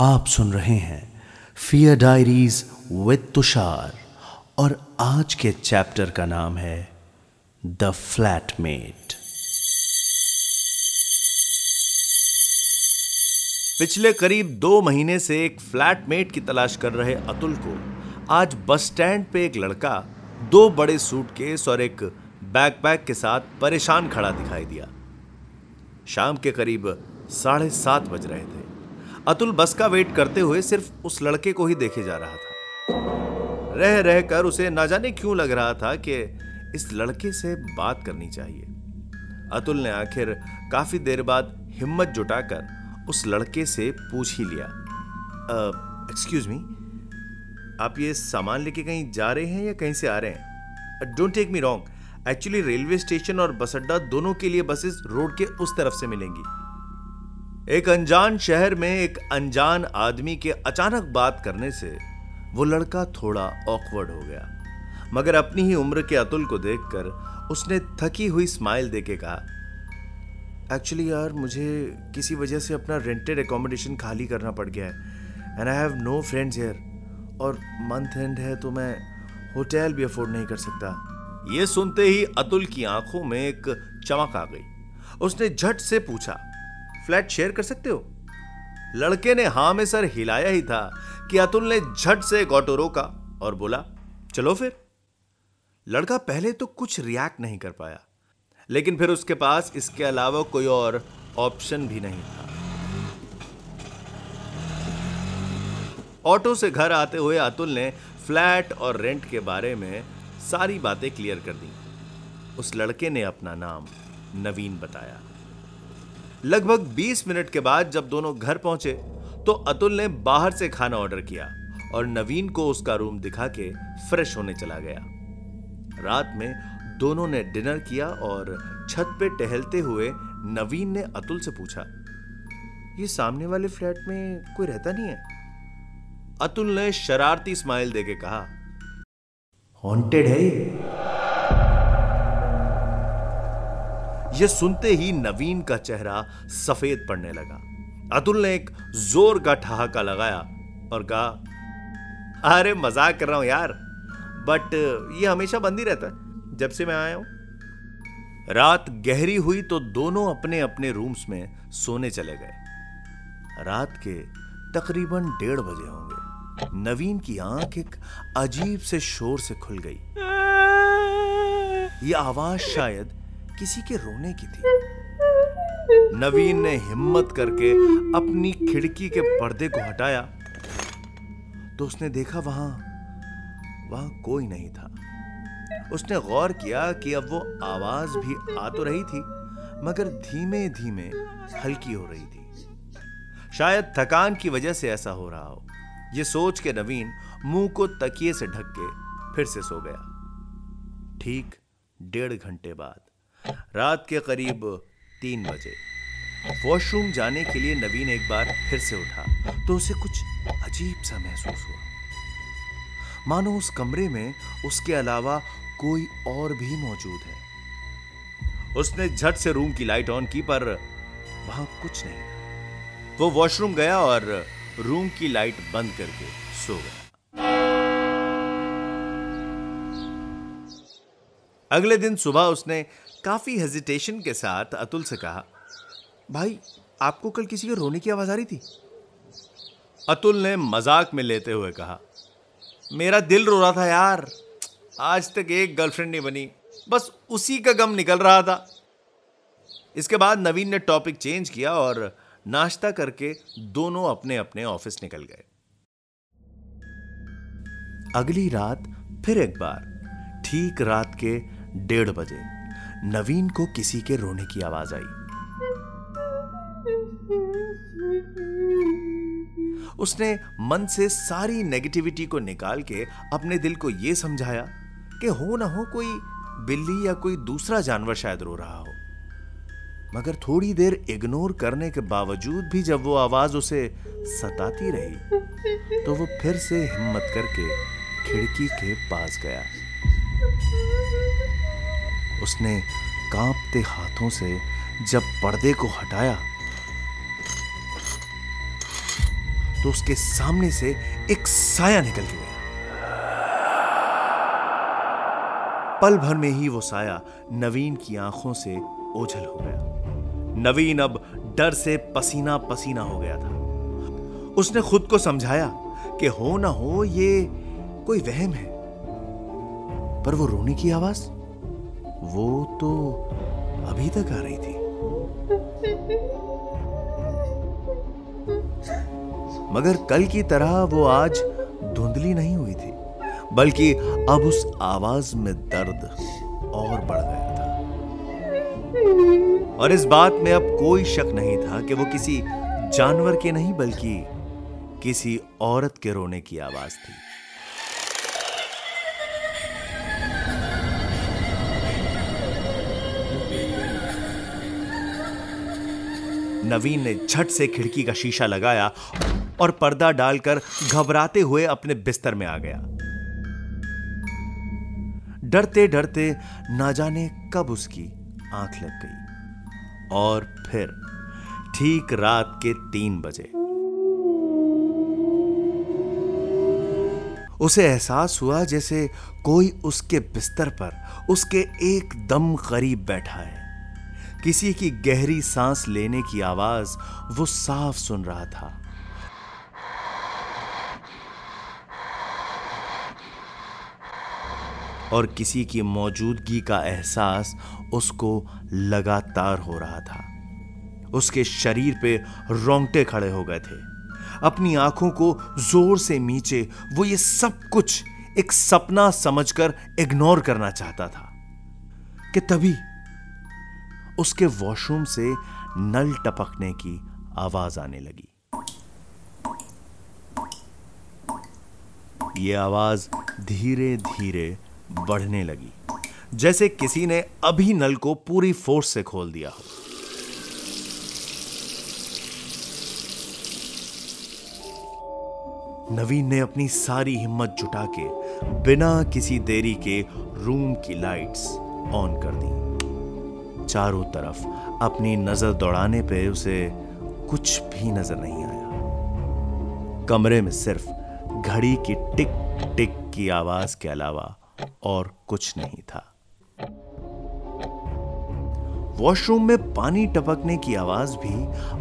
आप सुन रहे हैं फियर डायरीज विद तुषार और आज के चैप्टर का नाम है द फ्लैटमेट पिछले करीब दो महीने से एक फ्लैटमेट की तलाश कर रहे अतुल को आज बस स्टैंड पे एक लड़का, दो बड़े सूटकेस और एक बैकपैक के साथ परेशान खड़ा दिखाई दिया। शाम के करीब साढ़े सात बज रहे थे। अतुल बस का वेट करते हुए सिर्फ़ उस लड़के को ही देखे जा रहा था। रह रह कर उसे ना जाने क्यों लग रहा था कि इस लड़के से बात करनी चाहिए। अतुल ने आखिर काफ़ी देर बाद हिम्मत जुटाकर उस लड़के से पूछ ही लिया। एक्सक्यूज मी आप ये सामान लेके कहीं जा रहे हैं या कहीं से आ रहे हैं? Don't take me wrong actually railway station और बस अड्डा दोनों के लिए बसेस रोड के उस तरफ़ से मिलेंगी। एक अनजान शहर में एक अनजान आदमी के अचानक बात करने से वो लड़का थोड़ा ऑकवर्ड हो गया। मगर अपनी ही उम्र के अतुल को देखकर उसने थकी हुई स्माइल देके कहा एक्चुअली यार, मुझे किसी वजह से अपना रेंटेड एकोमोडेशन खाली करना पड़ गया है and I have no friends here और मंथ एंड है तो मैं होटल भी अफोर्ड नहीं कर सकता. ये सुनते ही अतुल की आँखों में एक चमक आ गई। उसने झट से पूछा फ्लैट शेयर कर सकते हो? लड़के ने हाँ में सर हिलाया ही था कि अतुल ने झट से एक ऑटो रोका और बोला, चलो फिर। लड़का पहले तो कुछ रिएक्ट नहीं कर पाया, लेकिन फिर उसके पास इसके अलावा कोई और ऑप्शन भी नहीं था। ऑटो से घर आते हुए अतुल ने फ्लैट और रेंट के बारे में सारी बातें क्लियर कर दी। उस लड़के ने अपना नाम नवीन बताया। लगभग 20 मिनट के बाद जब दोनों घर पहुँचे तो अतुल ने बाहर से खाना ऑर्डर किया और नवीन को उसका रूम दिखा के फ्रेश होने चला गया। रात में दोनों ने डिनर किया और छत पे टहलते हुए नवीन ने अतुल से पूछा, ये सामने वाले फ्लैट में कोई रहता नहीं है? अतुल ने शरारती स्माइल देके कहा हॉन्टेड है यह सुनते ही नवीन का चेहरा सफ़ेद पड़ने लगा। अतुल ने एक ज़ोर का ठहाका लगाया और कहा, अरे, मज़ाक कर रहा हूँ यार बट ये हमेशा बंद ही रहता है, जब से मैं आया हूँ। रात गहरी हुई तो दोनों अपने अपने रूम्स में सोने चले गए। रात के तकरीबन डेढ़ बजे होंगे। नवीन की आँख एक अजीब से शोर से खुल गई। यह आवाज़ शायद किसी के रोने की थी। नवीन ने हिम्मत करके अपनी खिड़की के पर्दे को हटाया तो उसने देखा वहाँ वहाँ कोई नहीं था। उसने गौर किया कि अब वो आवाज़ भी आ तो रही थी, मगर धीमे धीमे हल्की हो रही थी। शायद थकान की वजह से ऐसा हो रहा हो। यह सोच के नवीन मुँह को तकिए से ढक के फिर से सो गया। ठीक डेढ़ घंटे बाद। रात के करीब तीन बजे। वॉशरूम जाने के लिए नवीन एक बार फिर से उठा तो उसे कुछ अजीब सा महसूस हुआ। मानो उस कमरे में उसके अलावा कोई और भी मौजूद है। उसने झट से रूम की लाइट ऑन की, पर वहाँ कुछ नहीं वो वॉशरूम गया और रूम की लाइट बंद करके सो गया। अगले दिन सुबह उसने काफ़ी हेजिटेशन के साथ अतुल से कहा, भाई, आपको कल किसी के रोने की आवाज़ आ रही थी? अतुल ने मज़ाक में लेते हुए कहा, मेरा दिल रो रहा था यार। आज तक एक गर्लफ्रेंड नहीं बनी। बस उसी का गम निकल रहा था। इसके बाद नवीन ने टॉपिक चेंज किया और नाश्ता करके दोनों अपने अपने ऑफ़िस निकल गए। अगली रात फिर एक बार, ठीक रात के डेढ़ बजे। नवीन को किसी के रोने की आवाज़ आई। उसने मन से सारी नेगेटिविटी को निकाल के अपने दिल को यह समझाया कि हो ना हो कोई बिल्ली या कोई दूसरा जानवर शायद रो रहा हो। मगर थोड़ी देर इग्नोर करने के बावजूद भी जब वो आवाज़ उसे सताती रही तो वो फिर से हिम्मत करके खिड़की के पास गया। उसने कांपते हाथों से जब पर्दे को हटाया तो उसके सामने से एक साया निकल के गया। पल भर में ही वो साया नवीन की आँखों से ओझल हो गया। नवीन अब डर से पसीना पसीना हो गया था। उसने खुद को समझाया कि हो ना हो, ये कोई वहम है, पर वो रोने की आवाज़? वो तो अभी तक आ रही थी। मगर कल की तरह वो आज धुंधली नहीं हुई थी, बल्कि अब उस आवाज़ में दर्द और बढ़ गया था। और इस बात में अब कोई शक नहीं था कि वो किसी जानवर के नहीं, बल्कि किसी औरत के रोने की आवाज़ थी। नवीन ने झट से खिड़की का शीशा लगाया और पर्दा डालकर घबराते हुए अपने बिस्तर में आ गया। डरते डरते ना जाने कब उसकी आँख लग गई। और फिर ठीक रात के तीन बजे। उसे एहसास हुआ जैसे कोई उसके बिस्तर पर उसके एकदम करीब बैठा है। किसी की गहरी सांस लेने की आवाज़ वो साफ़ सुन रहा था। और किसी की मौजूदगी का एहसास उसको लगातार हो रहा था। उसके शरीर पे रोंगटे खड़े हो गए थे। अपनी आँखों को ज़ोर से नीचे वो ये सब कुछ एक सपना समझकर इग्नोर करना चाहता था। कि तभी उसके वॉशरूम से नल टपकने की आवाज़ आने लगी। ये आवाज़ धीरे धीरे बढ़ने लगी, जैसे किसी ने अभी नल को पूरी फोर्स से खोल दिया हो। नवीन ने अपनी सारी हिम्मत जुटा के बिना किसी देरी के रूम की लाइट्स ऑन कर दी। चारों तरफ़ अपनी नज़र दौड़ाने पे उसे कुछ भी नज़र नहीं आया। कमरे में सिर्फ़ घड़ी की टिक टिक की आवाज़ के अलावा और कुछ नहीं था। वॉशरूम में पानी टपकने की आवाज़ भी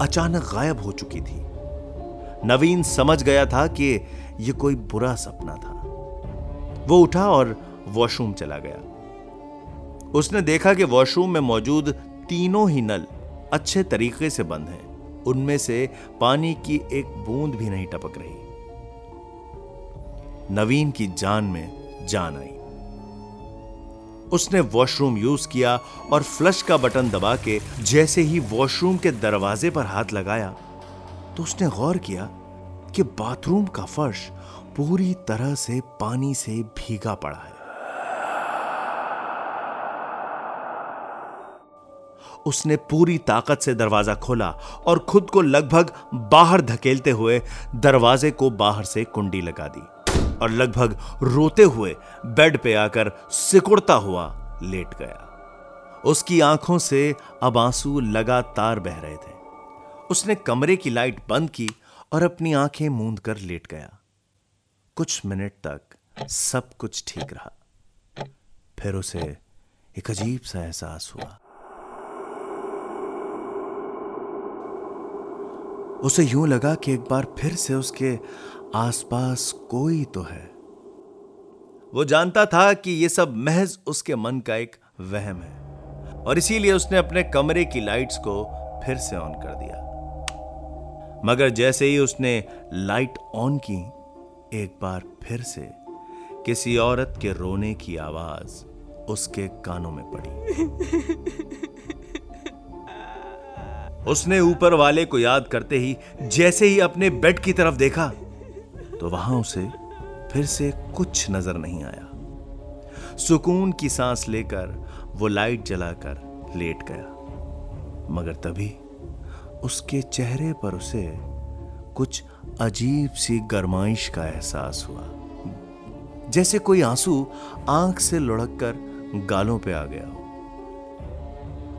अचानक गायब हो चुकी थी। नवीन समझ गया था कि यह कोई बुरा सपना था। वो उठा और वॉशरूम चला गया। उसने देखा कि वॉशरूम में मौजूद तीनों ही नल अच्छे तरीके से बंद हैं। उनमें से पानी की एक बूंद भी नहीं टपक रही। नवीन की जान में जान आई। उसने वॉशरूम यूज़ किया और फ्लश का बटन दबा के जैसे ही वॉशरूम के दरवाजे पर हाथ लगाया तो उसने गौर किया कि बाथरूम का फर्श पूरी तरह से पानी से भीगा पड़ा है। उसने पूरी ताकत से दरवाज़ा खोला और खुद को लगभग बाहर धकेलते हुए दरवाजे को बाहर से कुंडी लगा दी और लगभग रोते हुए बेड पे आकर सिकुड़ता हुआ लेट गया। उसकी आँखों से अब आँसू लगातार बह रहे थे। उसने कमरे की लाइट बंद की और अपनी आँखें मूंद कर लेट गया। कुछ मिनट तक सब कुछ ठीक रहा। फिर उसे एक अजीब सा एहसास हुआ। उसे यूँ लगा कि एक बार फिर से उसके आसपास कोई तो है। वो जानता था कि यह सब महज उसके मन का एक वहम है, और इसीलिए उसने अपने कमरे की लाइट्स को फिर से ऑन कर दिया। मगर जैसे ही उसने लाइट ऑन की, एक बार फिर से किसी औरत के रोने की आवाज़ उसके कानों में पड़ी। उसने ऊपर वाले को याद करते ही जैसे ही अपने बेड की तरफ़ देखा तो वहाँ उसे फिर से कुछ नज़र नहीं आया। सुकून की सांस लेकर वो लाइट जलाकर लेट गया। मगर तभी उसके चेहरे पर उसे कुछ अजीब सी गरमाइश का एहसास हुआ। जैसे कोई आँसू आँख से लुढ़क कर गालों पे आ गया हो।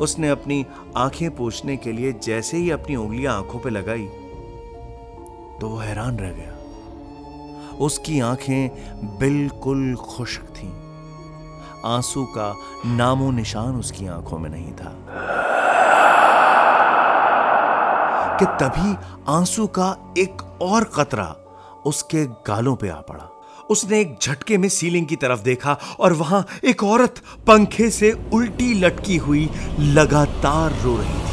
उसने अपनी आँखें पोछने के लिए जैसे ही अपनी उंगलियाँ आँखों पर लगाई तो वो हैरान रह गया। उसकी आँखें बिल्कुल खुश्क थीं। आँसू का नामो निशान उसकी आँखों में नहीं था। कि तभी आँसू का एक और कतरा उसके गालों पे आ पड़ा। उसने एक झटके में सीलिंग की तरफ़ देखा और वहाँ एक औरत पंखे से उल्टी लटकी हुई लगातार रो रही थी।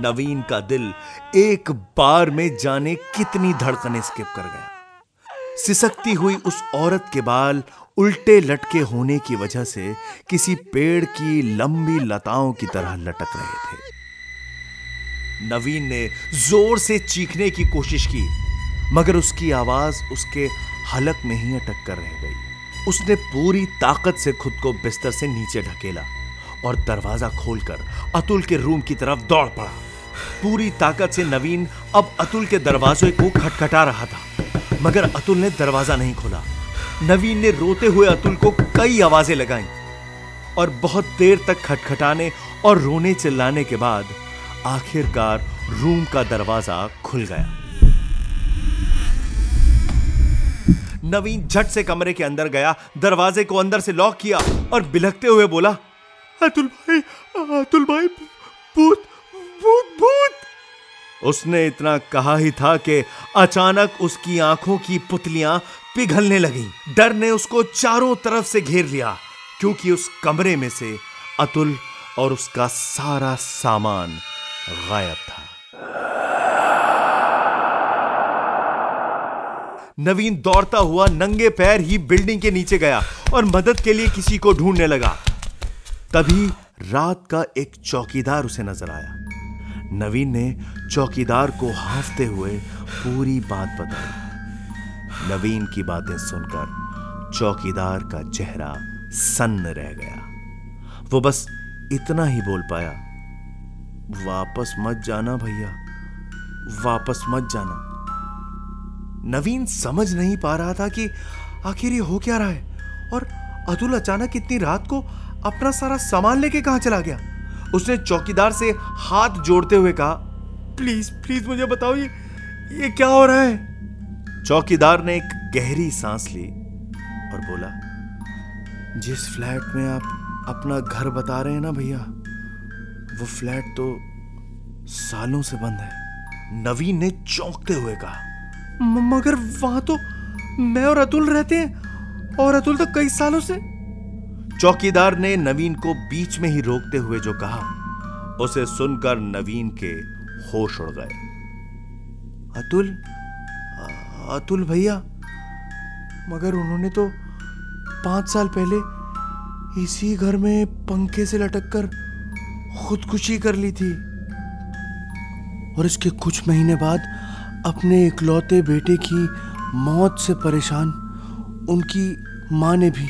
नवीन का दिल एक बार में जाने कितनी धड़कने स्किप कर गया। सिसकती हुई उस औरत के बाल उल्टे लटके होने की वजह से किसी पेड़ की लंबी लताओं की तरह लटक रहे थे। नवीन ने ज़ोर से चीखने की कोशिश की। मगर उसकी आवाज़ उसके हलक में ही अटक कर रह गई। उसने पूरी ताकत से खुद को बिस्तर से नीचे ढकेला और दरवाज़ा खोलकर अतुल के रूम की तरफ़ दौड़ पड़ा। पूरी ताकत से नवीन अब अतुल के दरवाजे को खटखटा रहा था, मगर अतुल ने दरवाज़ा नहीं खोला। नवीन ने रोते हुए अतुल को कई आवाज़ें लगाई और बहुत देर तक खटखटाने और रोने चिल्लाने के बाद आखिरकार रूम का दरवाज़ा खुल गया। नवीन झट से कमरे के अंदर गया, दरवाजे को अंदर से लॉक किया और बिलखते हुए बोला, अतुल भाई अतुल भाई, भूत भूत भूत! उसने इतना कहा ही था कि अचानक उसकी आँखों की पुतलियाँ पिघलने लगी। डर ने उसको चारों तरफ़ से घेर लिया, क्योंकि उस कमरे में से अतुल और उसका सारा सामान गायब था। नवीन दौड़ता हुआ नंगे पैर ही बिल्डिंग के नीचे गया और मदद के लिए किसी को ढूँढने लगा। तभी रात का एक चौकीदार उसे नज़र आया। नवीन ने चौकीदार को हाफते हुए पूरी बात बताई। नवीन की बातें सुनकर चौकीदार का चेहरा सन्न रह गया। वो बस इतना ही बोल पाया, वापस मत जाना भैया, वापस मत जाना। नवीन समझ नहीं पा रहा था कि आखिर ये हो क्या रहा है। और अतुल अचानक इतनी रात को अपना सारा सामान लेके कहाँ चला गया? उसने चौकीदार से हाथ जोड़ते हुए कहा, प्लीज़ प्लीज़ मुझे बताओ ये ये क्या हो रहा है? चौकीदार ने एक गहरी सांस ली और बोला, जिस फ्लैट में आप अपना घर बता रहे हैं ना भैया, वो फ्लैट तो सालों से बंद है। नवीन ने चौंकते हुए कहा मगर वहाँ तो मैं और अतुल रहते हैं और अतुल तो कई सालों से। चौकीदार ने नवीन को बीच में ही रोकते हुए जो कहा उसे सुनकर नवीन के होश उड़ गए। अतुल? अतुल भैया मगर उन्होंने तो पाँच साल पहले इसी घर में पंखे से लटक कर खुदकुशी कर ली थी। और इसके कुछ महीने बाद अपने इकलौते बेटे की मौत से परेशान, उनकी माँ ने भी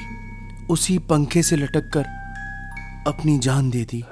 उसी पंखे से लटक कर अपनी जान दे दी।